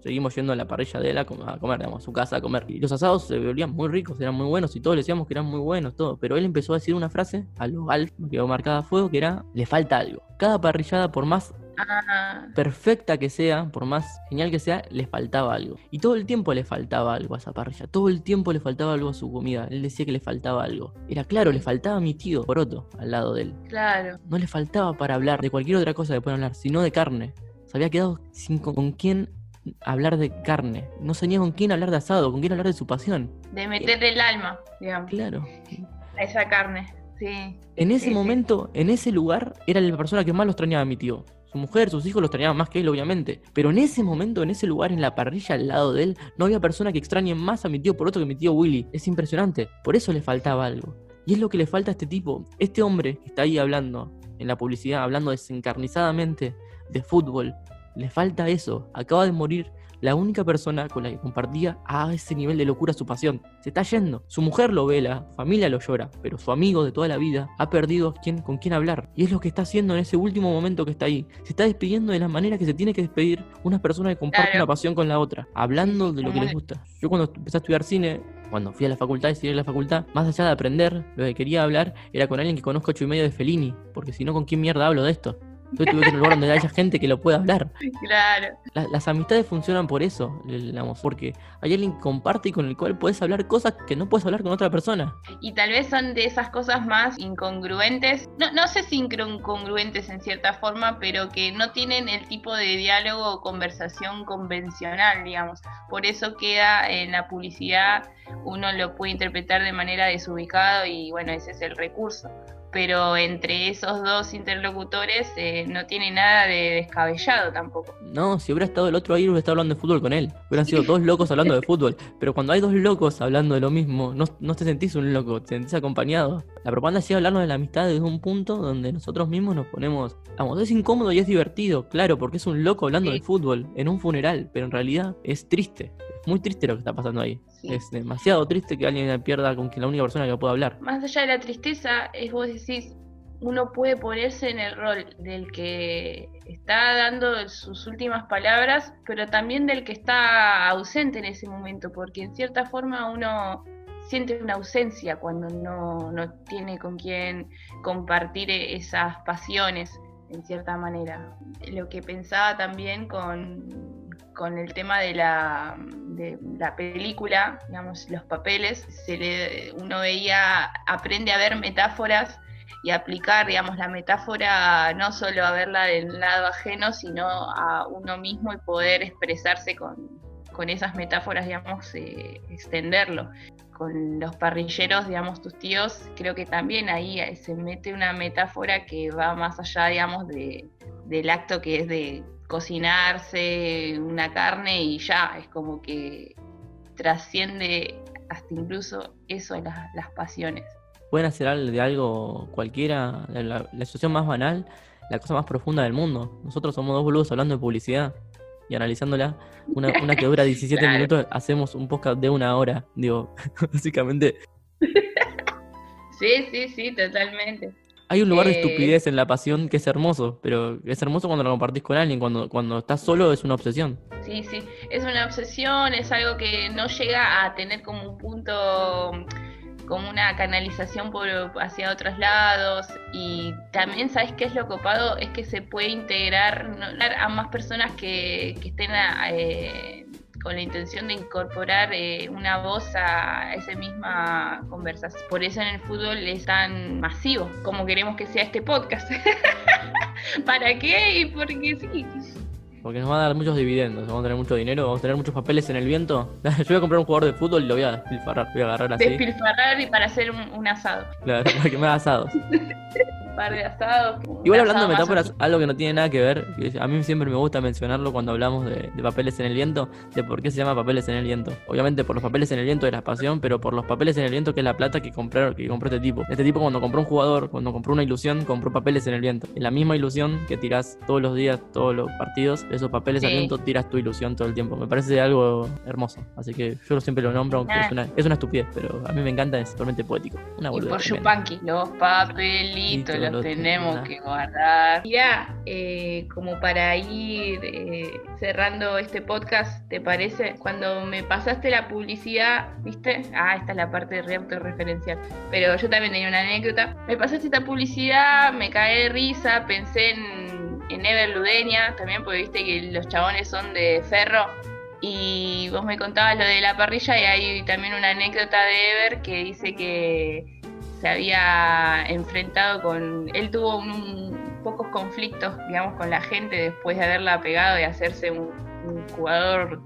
Speaker 3: seguimos yendo a la parrilla de él a com- a comer, digamos, a su casa a comer. Y los asados se volvían muy ricos, eran muy buenos y todos le decíamos que eran muy buenos, todo. Pero él empezó a decir una frase a lo Alf, me quedó marcada a fuego, que era, le falta algo. Cada parrillada, por más
Speaker 2: Ah,
Speaker 3: perfecta que sea, por más genial que sea, le faltaba algo. Y todo el tiempo le faltaba algo a esa parrilla. Todo el tiempo le faltaba algo a su comida. Él decía que le faltaba algo. Era claro, le faltaba a mi tío Poroto al lado de él.
Speaker 2: claro.
Speaker 3: No le faltaba para hablar de cualquier otra cosa que puedan hablar, sino de carne. Se había quedado sin con, con quién hablar de carne. No tenía con quién hablar de asado, con quién hablar de su pasión.
Speaker 2: De meterle el alma, digamos,
Speaker 3: Claro.
Speaker 2: a esa carne. Sí.
Speaker 3: En ese
Speaker 2: Sí, sí.
Speaker 3: momento, en ese lugar, era la persona que más los extrañaba a mi tío. Su mujer, sus hijos los extrañaban más que él, obviamente. Pero en ese momento, en ese lugar, en la parrilla al lado de él, no había persona que extrañe más a mi tío por otro que mi tío Willy. Es impresionante. Por eso le faltaba algo. Y es lo que le falta a este tipo. Este hombre que está ahí hablando, en la publicidad, hablando desencarnizadamente de fútbol. Le falta eso. Acaba de morir la única persona con la que compartía a ese nivel de locura su pasión. Se está yendo. Su mujer lo vela, familia lo llora, pero su amigo de toda la vida ha perdido quien, con quién hablar. Y es lo que está haciendo en ese último momento que está ahí. Se está despidiendo de la manera que se tiene que despedir una persona que comparte
Speaker 2: Claro.
Speaker 3: una pasión con la otra, hablando de lo que les gusta. Yo cuando empecé a estudiar cine, cuando fui a la facultad y seguí a la facultad, más allá de aprender, lo que quería hablar era con alguien que conozca ocho y medio de Fellini, porque si no, ¿con quién mierda hablo de esto? Yo tuve que ir a un lugar donde haya gente que lo pueda hablar.
Speaker 2: Claro.
Speaker 3: La- las amistades funcionan por eso, digamos, porque hay alguien que comparte y con el cual puedes hablar cosas que no puedes hablar con otra persona.
Speaker 2: Y tal vez son de esas cosas más incongruentes, no, no sé si incon- incongruentes en cierta forma, pero que no tienen el tipo de diálogo o conversación convencional, digamos. Por eso queda en la publicidad, uno lo puede interpretar de manera desubicada y bueno, ese es el recurso. Pero entre esos dos interlocutores eh, no tiene nada de descabellado tampoco.
Speaker 3: No, si hubiera estado el otro ahí, hubiera estado hablando de fútbol con él. Hubieran sido dos locos hablando de fútbol. Pero cuando hay dos locos hablando de lo mismo, no, no te sentís un loco, te sentís acompañado. La propaganda sigue hablando de la amistad desde un punto donde nosotros mismos nos ponemos. Vamos, es incómodo y es divertido, claro, porque es un loco hablando
Speaker 2: Sí.
Speaker 3: de fútbol en un funeral, pero en realidad es triste. Muy triste lo que está pasando ahí.
Speaker 2: Sí.
Speaker 3: Es demasiado triste que alguien pierda con que la única persona que pueda hablar.
Speaker 2: Más allá de la tristeza, es vos decís, uno puede ponerse en el rol del que está dando sus últimas palabras, pero también del que está ausente en ese momento, porque en cierta forma uno siente una ausencia cuando no, no tiene con quién compartir e- esas pasiones, en cierta manera. Lo que pensaba también con, con el tema de la, de la película, digamos, los papeles, se le, uno veía, aprende a ver metáforas y aplicar, digamos, la metáfora no solo a verla del lado ajeno, sino a uno mismo y poder expresarse con, con esas metáforas, digamos, eh, extenderlo. Con los parrilleros, digamos, tus tíos, creo que también ahí se mete una metáfora que va más allá, digamos, de, del acto que es de cocinarse una carne y ya, es como que trasciende hasta incluso eso, las, las pasiones.
Speaker 3: Pueden hacer de algo cualquiera, la, la- la situación más banal, la cosa más profunda del mundo. Nosotros somos dos boludos hablando de publicidad y analizándola. Una, una que dura 17
Speaker 2: Claro.
Speaker 3: minutos, hacemos un podcast de una hora. Digo, básicamente,
Speaker 2: Sí, sí, sí, totalmente.
Speaker 3: Hay un lugar de
Speaker 2: Eh.
Speaker 3: estupidez en la pasión que es hermoso, pero es hermoso cuando lo compartís con alguien. Cuando, cuando estás solo es una obsesión.
Speaker 2: Sí, sí, es una obsesión, es algo que no llega a tener como un punto como una canalización por, hacia otros lados y también sabes qué es lo copado es que se puede integrar a más personas que, que estén eh, con la intención de incorporar eh, una voz a esa misma conversación. Por eso en el fútbol es tan masivo, como queremos que sea este podcast. ¿Para qué? Y porque sí.
Speaker 3: Porque nos va a dar muchos dividendos, vamos a tener mucho dinero, vamos a tener muchos papeles en el viento. Yo voy a comprar un jugador de fútbol y lo voy a despilfarrar, voy a agarrar así.
Speaker 2: Despilfarrar y para hacer un, asado.
Speaker 3: Claro, para que me haga asados.
Speaker 2: Par de asados.
Speaker 3: Igual hablando de metáforas, algo que no tiene nada que ver, que a mí siempre me gusta mencionarlo cuando hablamos de, papeles en el viento, de por qué se llama papeles en el viento. Obviamente por los papeles en el viento de la pasión, pero por los papeles en el viento que es la plata que, compraron, que compró este tipo. Este tipo cuando compró un jugador, cuando compró una ilusión, compró papeles en el viento. En la misma ilusión que tirás todos los días, todos los partidos, esos papeles al viento tiras tu ilusión todo el tiempo. Me parece algo hermoso. Así que yo siempre lo nombro, aunque es una, es una, estupidez, pero a mí me encanta, es totalmente poético.
Speaker 2: Una y por Chupanqui, los papelitos los tenemos que guardar. Ya, eh, como para ir eh, cerrando este podcast, ¿te parece? Cuando me pasaste la publicidad, ¿viste? Ah, esta es la parte de referencial. Pero yo también tenía una anécdota. Me pasaste esta publicidad, me caí de risa, pensé en, en Ever Ludenia, también porque viste que los chabones son de ferro y vos me contabas lo de la parrilla y hay también una anécdota de Ever que dice que se había enfrentado con, él tuvo un, pocos conflictos, digamos, con la gente después de haberla pegado y hacerse un, jugador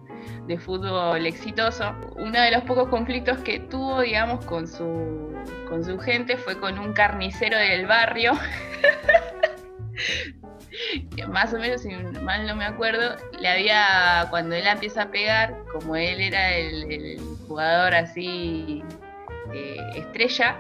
Speaker 2: de fútbol exitoso. Uno de los pocos conflictos que tuvo, digamos, con su, con su gente fue con un carnicero del barrio. más o menos, si mal no me acuerdo, le había, cuando él empieza a pegar, como él era el jugador así eh, estrella,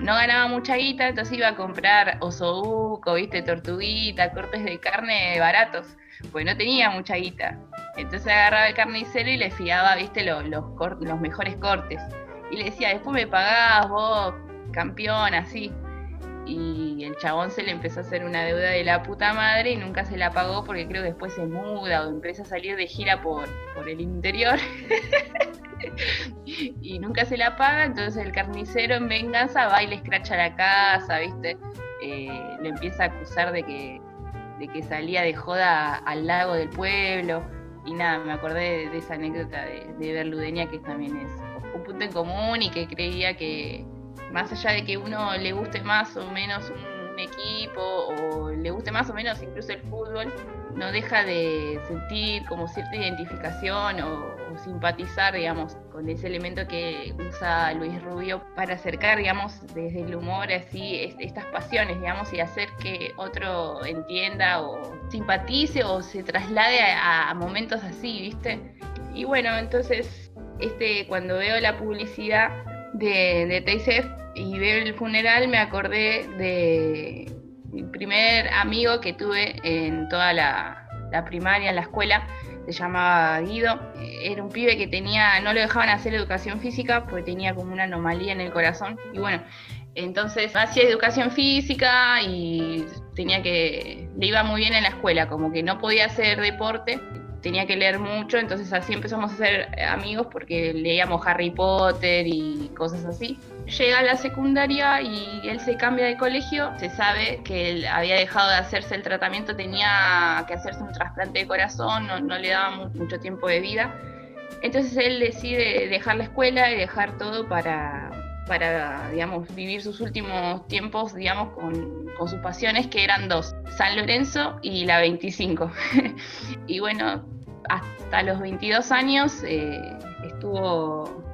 Speaker 2: no ganaba mucha guita, entonces iba a comprar osobuco, viste, tortuguita, cortes de carne baratos, pues no tenía mucha guita. Entonces agarraba el carnicero y le fiaba, viste, los, los, los mejores cortes. Y le decía, después me pagás vos, campeón, así. Y el chabón se le empezó a hacer una deuda de la puta madre y nunca se la pagó porque creo que después se muda o empieza a salir de gira por, por el interior. y nunca se la paga, entonces el carnicero en venganza va y le escracha la casa, ¿viste? Eh, le empieza a acusar de que, de que salía de joda al lago del pueblo. Y nada, me acordé de, esa anécdota de, de Berludenia que también es un punto en común y que creía que más allá de que uno le guste más o menos un equipo o le guste más o menos incluso el fútbol, no deja de sentir como cierta identificación o, simpatizar, digamos, con ese elemento que usa Luis Rubio para acercar, digamos, desde el humor así estas pasiones, digamos, y hacer que otro entienda o simpatice o se traslade a, momentos así, ¿viste? Y bueno, entonces, este, cuando veo la publicidad de, de y veo el funeral, me acordé de mi primer amigo que tuve en toda la, primaria, en la escuela, se llamaba Guido. Era un pibe que tenía, no lo dejaban hacer educación física porque tenía como una anomalía en el corazón. Y bueno, entonces hacía educación física y tenía que, le iba muy bien en la escuela, como que no podía hacer deporte, tenía que leer mucho, entonces así empezamos a ser amigos porque leíamos Harry Potter y cosas así. Llega a la secundaria y él se cambia de colegio, se sabe que él había dejado de hacerse el tratamiento, tenía que hacerse un trasplante de corazón, no, le daba mucho tiempo de vida. Entonces él decide dejar la escuela y dejar todo para, digamos, vivir sus últimos tiempos, digamos, con, con, sus pasiones, que eran dos, San Lorenzo y la 25. y bueno, hasta los 22 años eh, estuvo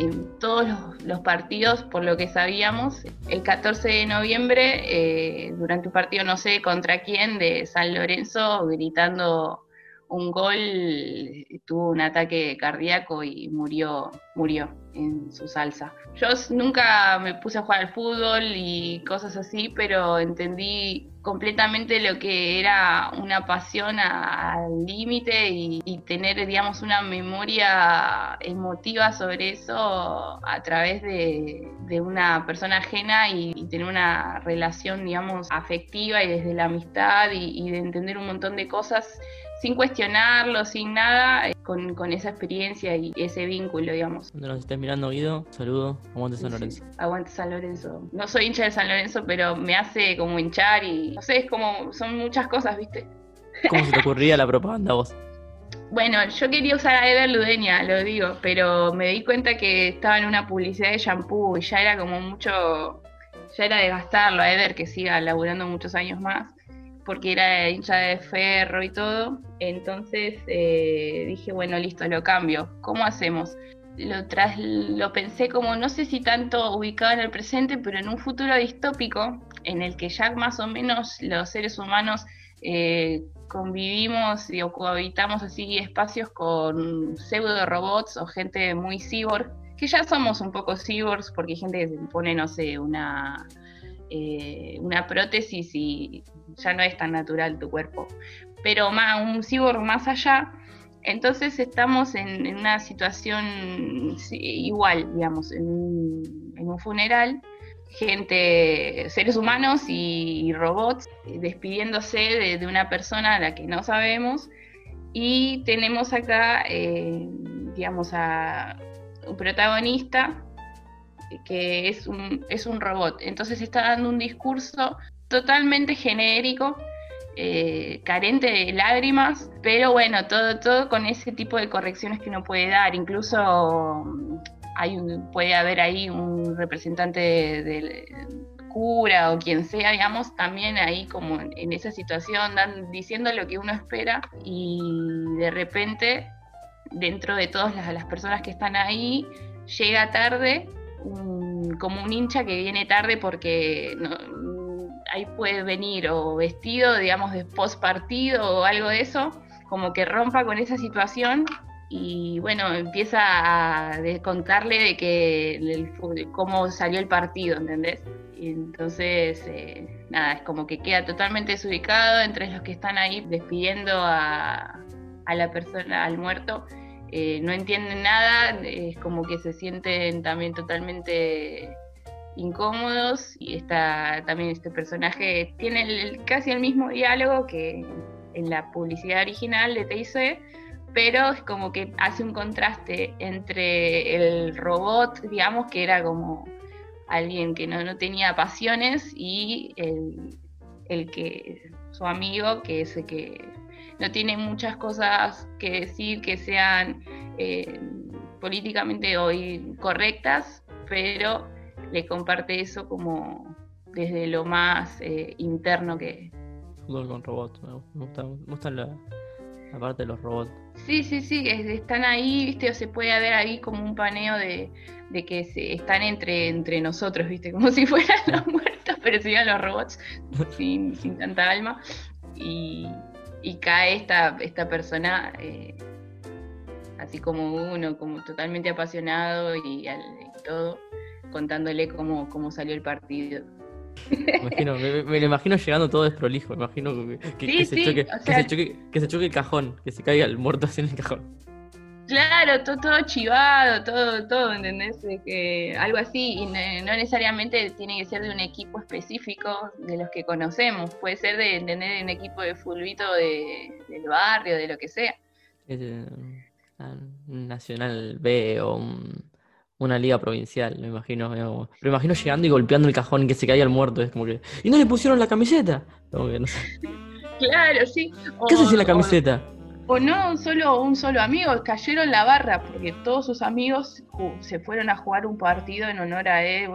Speaker 2: en todos los, partidos, por lo que sabíamos. El 14 de noviembre, eh, durante un partido no sé contra quién de San Lorenzo, gritando un gol, tuvo un ataque cardíaco y murió, murió en su salsa. Yo nunca me puse a jugar al fútbol y cosas así, pero entendí completamente lo que era una pasión al límite y, tener, digamos, una memoria emotiva sobre eso a través de, una persona ajena y, tener una relación, digamos, afectiva y desde la amistad y, y de entender un montón de cosas sin cuestionarlo, sin nada, eh, con, con esa experiencia y ese vínculo, digamos.
Speaker 3: Cuando nos estés mirando, Guido, saludo. Aguante San Lorenzo.
Speaker 2: sí, Aguante San Lorenzo. No soy hincha de San Lorenzo, pero me hace como hinchar y no sé, es como, son muchas cosas, ¿viste?
Speaker 3: ¿Cómo se te ocurría la propaganda vos?
Speaker 2: Bueno, yo quería usar a Eder Ludeña, lo digo, pero me di cuenta que estaba en una publicidad de shampoo y ya era como mucho, ya era desgastarlo a Eder que siga laburando muchos años más, porque era hincha de ferro y todo. Entonces eh, dije, bueno, listo, lo cambio. ¿Cómo hacemos? Lo, tras, lo pensé como, no sé si tanto ubicado en el presente, pero en un futuro distópico, en el que ya más o menos los seres humanos eh, convivimos y cohabitamos así espacios con pseudo robots o gente muy cyborg, que ya somos un poco cyborgs porque hay gente que se pone, no sé, una, eh, una prótesis y ya no es tan natural tu cuerpo. Pero más, un cyborg más allá, entonces estamos en, en una situación igual, digamos, en un, en un funeral gente, seres humanos y, y robots despidiéndose de, de, una persona a la que no sabemos. Y tenemos acá, eh, digamos, a un protagonista que es un, es un robot. Entonces está dando un discurso totalmente genérico, eh, carente de lágrimas, pero bueno, todo, todo con ese tipo de correcciones que uno puede dar. Incluso hay un, puede haber ahí un representante del de cura o quien sea, digamos, también ahí como en esa situación, dan, diciendo lo que uno espera y de repente, dentro de todas las, las personas que están ahí, llega tarde, un, como un hincha que viene tarde porque no, ahí puede venir o vestido, digamos, de post partido o algo de eso, como que rompa con esa situación y bueno, empieza a contarle de que cómo salió el partido, ¿entendés? Y entonces, eh, nada, es como que queda totalmente desubicado entre los que están ahí despidiendo a la persona, al muerto. Eh, no entienden nada, es como que se sienten también totalmente incómodos y está también este personaje tiene casi el mismo diálogo que en la publicidad original de TIC, pero es como que hace un contraste entre el robot, digamos, que era como alguien que no, no tenía pasiones, y el, el, que su amigo, que es el que no tiene muchas cosas que decir que sean eh, políticamente hoy correctas, pero le comparte eso como desde lo más eh, interno que...
Speaker 3: Fútbol con robots, me gusta, me gusta la, la parte de los robots.
Speaker 2: Sí, sí, sí, están ahí, ¿viste? O se puede ver ahí como un paneo de, de que se, están entre, entre nosotros, ¿viste? Como si fueran los muertos, pero serían los robots sin, sin tanta alma. Y, y cae esta, esta persona, eh, así como uno, como totalmente apasionado y, al, y todo, contándole cómo, cómo salió el partido.
Speaker 3: Me, imagino, me, me, lo imagino llegando todo desprolijo. Me imagino que, que,
Speaker 2: sí,
Speaker 3: que, se
Speaker 2: sí,
Speaker 3: choque,
Speaker 2: o sea,
Speaker 3: que, se choque, que se choque el cajón, que se caiga el muerto así en el cajón.
Speaker 2: Claro, todo, todo chivado, todo, todo, ¿entendés? De que algo así, y no, necesariamente tiene que ser de un equipo específico de los que conocemos, puede ser de entender un equipo de fulbito de, del barrio, de lo que sea.
Speaker 3: Un Nacional B o un, una liga provincial, me imagino. Digamos. Pero me imagino llegando y golpeando el cajón que se caiga el muerto. Es como que. ¿Y no le pusieron la camiseta? Como que, no sé.
Speaker 2: Claro, sí. O,
Speaker 3: ¿Qué haces sin la camiseta?
Speaker 2: O, o, no solo un solo amigo, cayeron la barra porque todos sus amigos se fueron a jugar un partido en honor a él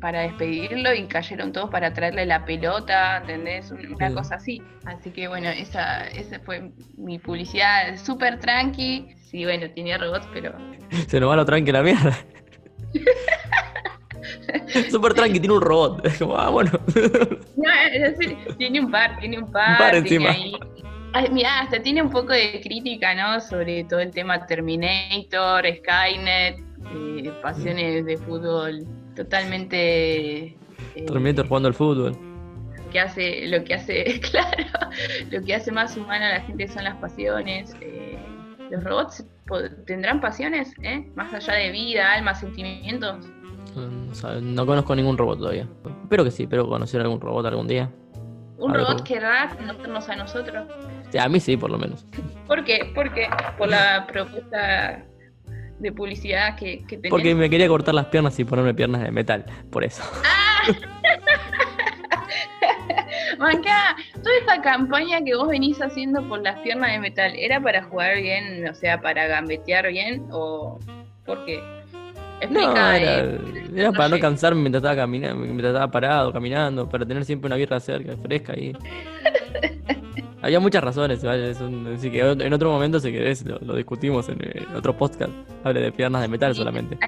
Speaker 2: para despedirlo y cayeron todos para traerle la pelota, ¿entendés? Una sí. cosa así. Así que bueno, esa, esa fue mi publicidad súper tranqui. Sí, bueno, tenía robots, pero.
Speaker 3: Se nos va lo tranqui la mierda. Súper tranqui, tiene un robot. Es como, ah, bueno.
Speaker 2: No, es decir, tiene un par, tiene un par.
Speaker 3: Un par encima.
Speaker 2: Ahí... Ay, mira, hasta tiene un poco de crítica, ¿no? Sobre todo el tema Terminator, Skynet, eh, pasiones de fútbol totalmente.
Speaker 3: Eh, Terminator jugando al fútbol.
Speaker 2: Que hace, lo que hace, claro, lo que hace más humana a la gente son las pasiones. Eh, los robots tendrán pasiones, ¿eh? Más allá de vida, alma, sentimientos.
Speaker 3: No, sabe, no conozco ningún robot todavía. Espero que sí, espero conocer algún robot algún día.
Speaker 2: Un robot que querrá conocernos a nosotros.
Speaker 3: A mí sí, por lo menos.
Speaker 2: ¿Por qué? ¿Por qué? Por la propuesta de publicidad que, que tenés.
Speaker 3: Porque me quería cortar las piernas y ponerme piernas de metal, por eso.
Speaker 2: Manca, toda esa campaña que vos venís haciendo por las piernas de metal, ¿era para jugar bien, o sea, para gambetear bien o por qué?
Speaker 3: No,
Speaker 2: Explica,
Speaker 3: era,
Speaker 2: eh,
Speaker 3: era para no cansarme mientras estaba caminando, mientras estaba parado, caminando, para tener siempre una birra cerca, fresca ahí. Había muchas razones, ¿vale? Es un- así que en otro momento, si querés, lo, lo discutimos en eh, otro podcast. Hable de piernas de metal
Speaker 2: Sí.
Speaker 3: solamente.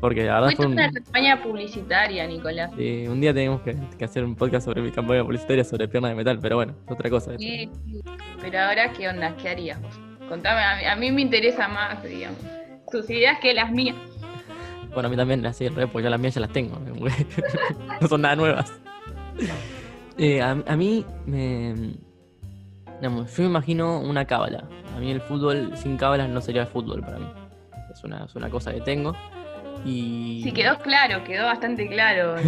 Speaker 3: Porque la verdad
Speaker 2: Fue
Speaker 3: un,
Speaker 2: una campaña publicitaria, Nicolás.
Speaker 3: sí, un día tenemos que, que hacer un podcast sobre mi campaña publicitaria sobre piernas de metal, pero bueno, es otra cosa.
Speaker 2: Sí. Pero ahora, ¿qué onda? ¿Qué harías vos? Contame, a mí, a mí me interesa más, digamos, tus ideas que las mías.
Speaker 3: Bueno, a mí también, así, re, porque ya las mías ya las tengo. no son nada nuevas. Eh, a, a mí me. Digamos, yo me imagino una cábala. A mí el fútbol sin cábalas no sería fútbol para mí. Es una, es una cosa que tengo. Y,
Speaker 2: Sí, quedó claro, quedó bastante claro.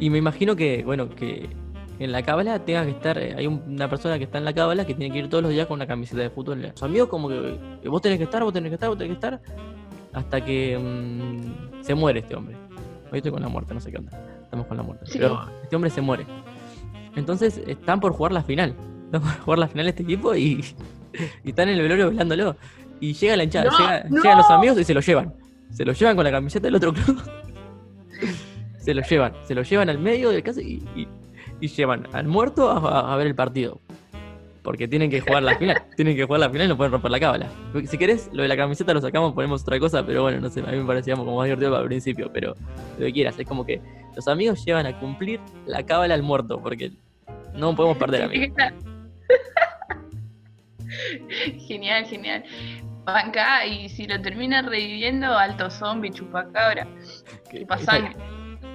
Speaker 3: Y me imagino que, bueno, que en la cábala tenga que estar. eh, Hay un- una persona que está en la cábala que tiene que ir todos los días con una camiseta de fútbol. Sus amigos, como que vos tenés que estar, vos tenés que estar, vos tenés que estar. Hasta que mm, se muere este hombre. Hoy estoy con la muerte, no sé qué onda. Estamos con la muerte.
Speaker 2: Sí.
Speaker 3: Pero este hombre se muere. Entonces están por jugar la final. Están por jugar la final este equipo y, y están en el velorio velándolo. Y llega la hinchada,
Speaker 2: No,
Speaker 3: llega-
Speaker 2: no.
Speaker 3: llegan los amigos y se lo llevan. Se lo llevan con la camiseta del otro club. se lo llevan, se lo llevan al medio del caso y, y- y llevan al muerto a, a- a ver el partido. Porque tienen que jugar la final, tienen que jugar la final y no pueden romper la cábala. Si querés, lo de la camiseta lo sacamos, ponemos otra cosa, pero bueno, no sé, a mí me parecía como más divertido al principio, pero lo que quieras, es como que los amigos llevan a cumplir la cábala al muerto, porque no podemos perder, amigos.
Speaker 2: genial, genial. Banca, y si lo termina reviviendo, alto zombie, chupacabra, chupa sangre.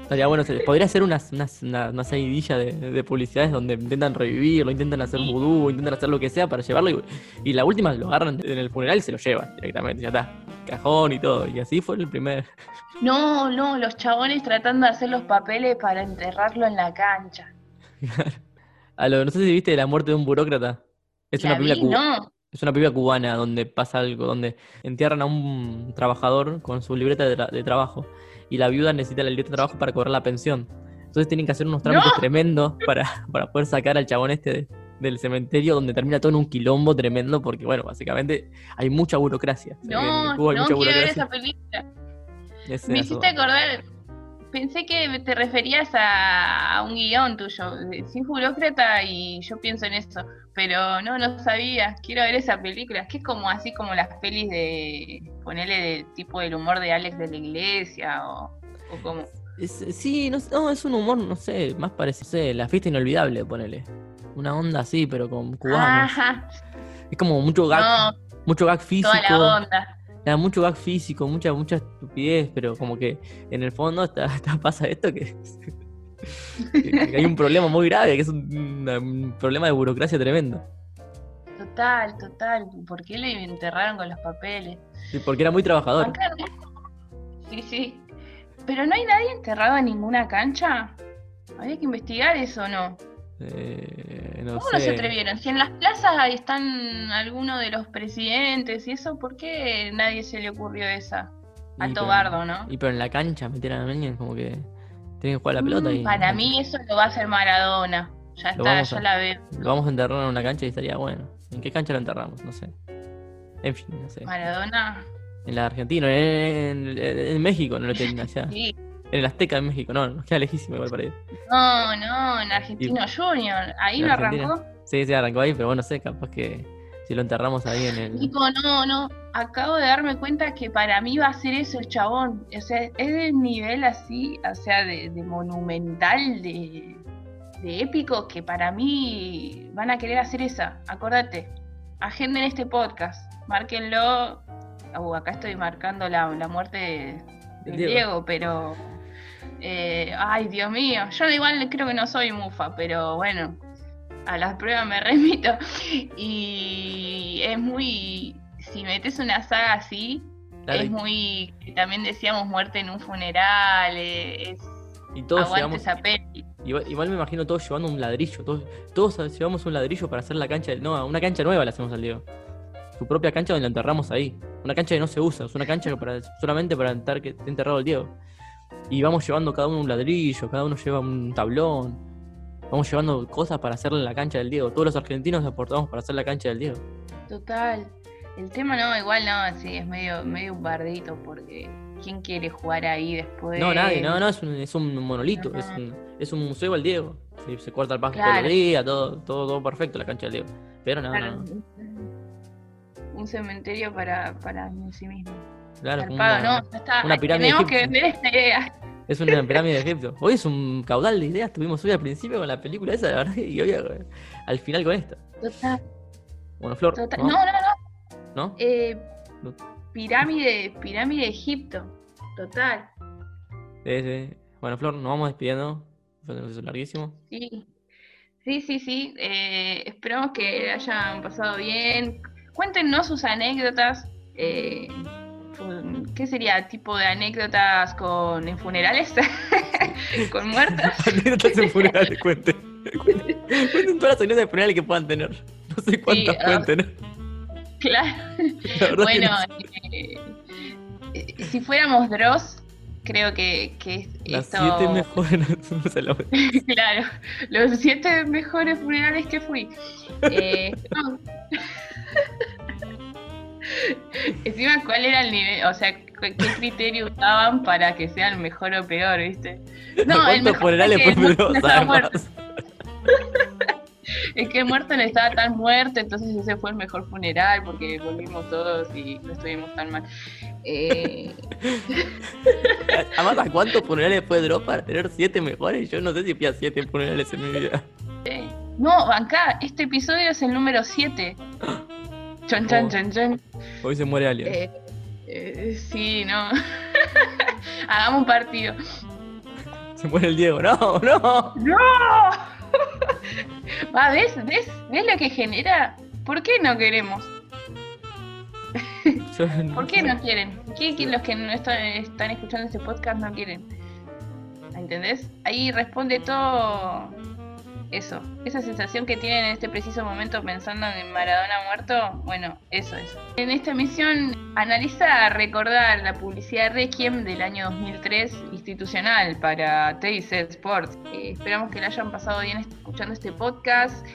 Speaker 3: Estaría bueno, podría ser una, una, una, una seguidilla de, de publicidades donde intentan revivirlo, intentan hacer vudú, intentan hacer lo que sea para llevarlo y, y la última lo agarran en el funeral y se lo llevan directamente, ya está, cajón y todo. Y así fue el primer.
Speaker 2: No, no, los chabones tratando de hacer los papeles para enterrarlo en la cancha.
Speaker 3: A lo, no sé si viste la muerte de un burócrata. Es
Speaker 2: ¿La
Speaker 3: una película
Speaker 2: vi? No.
Speaker 3: Es una película cubana donde pasa algo, donde entierran a un trabajador con su libreta de, tra- de trabajo y la viuda necesita la libreta de trabajo para cobrar la pensión. Entonces tienen que hacer unos trámites
Speaker 2: ¡No!
Speaker 3: tremendos para, para poder sacar al chabón este de- del cementerio donde termina todo en un quilombo tremendo porque, bueno, básicamente hay mucha burocracia.
Speaker 2: No, no
Speaker 3: mucha
Speaker 2: quiero ver
Speaker 3: burocracia.
Speaker 2: esa película.
Speaker 3: Es
Speaker 2: Me
Speaker 3: eso.
Speaker 2: hiciste acordar, pensé que te referías a, a un guion tuyo, de- sin burócrata, y yo pienso en eso, pero no, no sabía, quiero ver esa película, es que es como así como las pelis de, ponerle de tipo del humor de Alex de la Iglesia, o, o como...
Speaker 3: Es- sí, no, es un humor, no sé, más parecido, no sé, la fiesta inolvidable, ponele. Una onda así, pero con cubanos.
Speaker 2: Ajá,
Speaker 3: Es como mucho gag,
Speaker 2: no,
Speaker 3: mucho gag físico.
Speaker 2: toda la onda.
Speaker 3: Da mucho gag físico, mucha, mucha estupidez, pero como que en el fondo está, está- pasa esto que, que hay un problema muy grave, que es un, un problema de burocracia tremendo.
Speaker 2: Total, total, ¿por qué le enterraron con los papeles?
Speaker 3: Sí, Porque era muy trabajador.
Speaker 2: Sí, sí. Pero no hay nadie enterrado en ninguna cancha. Había que investigar eso no.
Speaker 3: Eh, no
Speaker 2: ¿Cómo no se
Speaker 3: sé.
Speaker 2: atrevieron? Si en las plazas ahí están algunos de los presidentes y eso, ¿por qué nadie se le ocurrió esa?
Speaker 3: Y
Speaker 2: Alto
Speaker 3: pero-
Speaker 2: bardo, ¿no?
Speaker 3: Y pero en la cancha metieron a alguien como que tienen que jugar a la pelota y
Speaker 2: Mm, Para mí eso lo va a hacer Maradona. Ya
Speaker 3: Lo
Speaker 2: está, ya
Speaker 3: a-
Speaker 2: la veo.
Speaker 3: lo vamos a enterrar en una cancha y estaría bueno. ¿En qué cancha lo enterramos? No sé. En fin, no sé.
Speaker 2: Maradona,
Speaker 3: En la Argentina, en, en- en México no lo tienen allá.
Speaker 2: sí.
Speaker 3: En el Azteca en México, no, nos queda lejísimo igual para ir.
Speaker 2: No, no, en Argentino Junior. Ahí
Speaker 3: Argentina.
Speaker 2: arrancó.
Speaker 3: Sí, sí, arrancó ahí, pero bueno, no sé, capaz que si lo enterramos ahí en el.
Speaker 2: Nico, no, no. Acabo de darme cuenta que para mí va a ser eso el chabón. O sea, es del nivel así, o sea, de, de monumental, de, de épico, que para mí van a querer hacer esa. Acordate, agenden este podcast, márquenlo. Uh, acá estoy marcando la, la muerte de, de
Speaker 3: Diego.
Speaker 2: Diego, pero. Eh, ay, Dios mío. Yo igual creo que no soy mufa, pero bueno, a las pruebas me remito. Y es muy. Si metes una saga así,
Speaker 3: Claro,
Speaker 2: es muy. También decíamos muerte en un funeral. eh, Es,
Speaker 3: y todos
Speaker 2: esa peli.
Speaker 3: Igual, igual me imagino todos llevando un ladrillo. Todos, todos llevamos un ladrillo para hacer la cancha. No, una cancha nueva la hacemos al Diego. Su propia cancha donde la enterramos ahí. Una cancha que no se usa, es una cancha que para, solamente para estar que esté enterrado el Diego. Y vamos llevando cada uno un ladrillo, cada uno lleva un tablón. Vamos llevando cosas para hacerle la cancha del Diego. Todos los argentinos aportamos para hacer la cancha del Diego.
Speaker 2: Total. El tema no, igual no, sí, es medio, medio un bardito porque ¿quién quiere jugar ahí después?
Speaker 3: No, nadie, no, no, es un, es un monolito, es un, es un museo al Diego. Se corta el pasto
Speaker 2: Claro.
Speaker 3: todos los días, todo, todo, todo perfecto la cancha del Diego. Pero no,
Speaker 2: Claro,
Speaker 3: no.
Speaker 2: Un cementerio para, para sí mismo.
Speaker 3: Claro, una-
Speaker 2: no, ya está.
Speaker 3: una pirámide
Speaker 2: Tenemos que vender esta idea.
Speaker 3: Es una pirámide de Egipto. Hoy es un caudal de ideas. Tuvimos hoy al principio con la película esa, la verdad, y hoy al final con esta.
Speaker 2: Total,
Speaker 3: Bueno, Flor,
Speaker 2: total.
Speaker 3: ¿no?
Speaker 2: No, no, no.
Speaker 3: ¿No?
Speaker 2: Eh,
Speaker 3: No.
Speaker 2: pirámide, pirámide de Egipto. Total.
Speaker 3: Sí, sí. Bueno, Flor, nos vamos despidiendo. Fue un proceso larguísimo.
Speaker 2: Sí, sí, sí, sí. Eh, esperamos que hayan pasado bien. Cuéntenos sus anécdotas. eh, ¿Qué sería? ¿Tipo de anécdotas con en funerales? ¿Con muertos?
Speaker 3: Anécdotas en funerales, cuenten. Cuenten cuenten todas las anécdotas de funerales que puedan tener. No sé cuántas
Speaker 2: ah.
Speaker 3: pueden tener.
Speaker 2: Claro. Bueno, eh, eh, si fuéramos Dross, creo que, que
Speaker 3: Las
Speaker 2: esto...
Speaker 3: siete mejores.
Speaker 2: Claro, los siete mejores funerales que fui. Eh, no. Encima, ¿cuál era el nivel? O sea, ¿qué criterio usaban para que sea el mejor o peor, viste? No, el
Speaker 3: ¿Cuántos
Speaker 2: mejor
Speaker 3: funerales
Speaker 2: es que no- muerto. Es que el muerto no estaba tan muerto, entonces ese fue el mejor funeral porque volvimos todos y no estuvimos tan mal. Eh,
Speaker 3: Además, ¿a cuántos funerales fue Drop para tener siete mejores? Yo no sé si fui a siete funerales en mi vida.
Speaker 2: no, acá, este episodio es el número 7. Chon, chon,
Speaker 3: Oh.
Speaker 2: chon, chon.
Speaker 3: Hoy se muere alguien.
Speaker 2: Eh, eh, sí, no. Hagamos un partido.
Speaker 3: Se muere el Diego. No, no.
Speaker 2: ¡No! Va, ¿ves? ¿Ves? ¿Ves lo que genera? ¿Por qué no queremos? ¿Por qué no quieren? ¿Qué, qué los que no están, están escuchando este podcast no quieren? ¿Entendés? Ahí responde todo eso. Esa sensación que tienen en este preciso momento pensando en Maradona muerto, bueno, eso es. En esta emisión analiza recordar la publicidad Requiem del año 2003 institucional para TIC Sports. Eh, esperamos que la hayan pasado bien escuchando este podcast.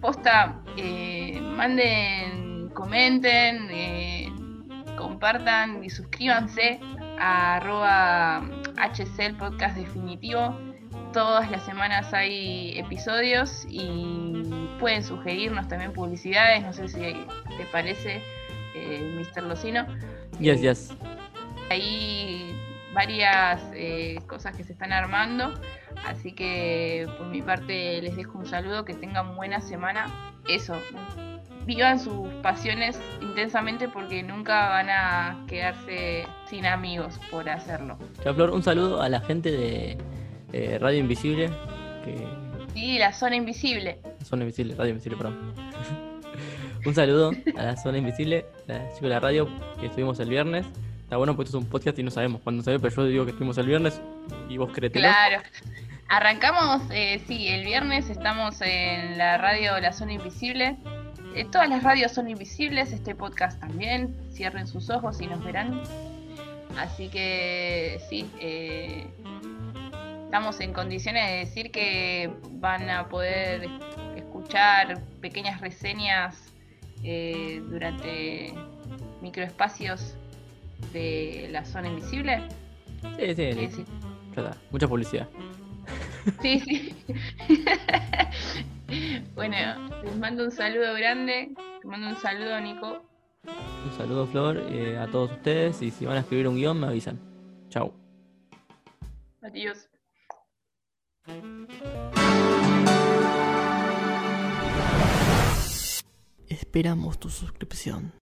Speaker 2: Posta, eh, manden, comenten, eh, compartan y suscríbanse a arroba HC podcast definitivo. Todas las semanas hay episodios y pueden sugerirnos también publicidades. No sé si te parece, eh, Mr. Locino.
Speaker 3: Yes, yes.
Speaker 2: Hay varias eh, cosas que se están armando. Así que por mi parte les dejo un saludo. Que tengan buena semana. Eso. Vivan sus pasiones intensamente porque nunca van a quedarse sin amigos por hacerlo.
Speaker 3: Chao, Flor. Un saludo a la gente de eh, Radio Invisible. Que
Speaker 2: Sí, la zona invisible.
Speaker 3: Zona Invisible, Radio Invisible, perdón. un saludo a la Zona Invisible, la chica de la radio que estuvimos el viernes. Está bueno porque esto es un podcast y no sabemos cuándo ve, pero yo digo que estuvimos el viernes y vos créetelo.
Speaker 2: Claro. Arrancamos, eh, sí, el viernes estamos en la radio La Zona Invisible. Eh, todas las radios son invisibles, este podcast también. Cierren sus ojos y nos verán. Así que sí, eh, estamos en condiciones de decir que van a poder escuchar pequeñas reseñas eh, durante microespacios de la zona invisible.
Speaker 3: Sí, sí,
Speaker 2: ¿Qué
Speaker 3: sí. está. Mucha publicidad.
Speaker 2: Sí, sí. bueno, les mando un saludo grande. Te mando un saludo, Nico.
Speaker 3: Un saludo, Flor, eh, a todos ustedes. Y si van a escribir un guion, me avisan. Chau.
Speaker 2: Adiós.
Speaker 1: Esperamos tu suscripción.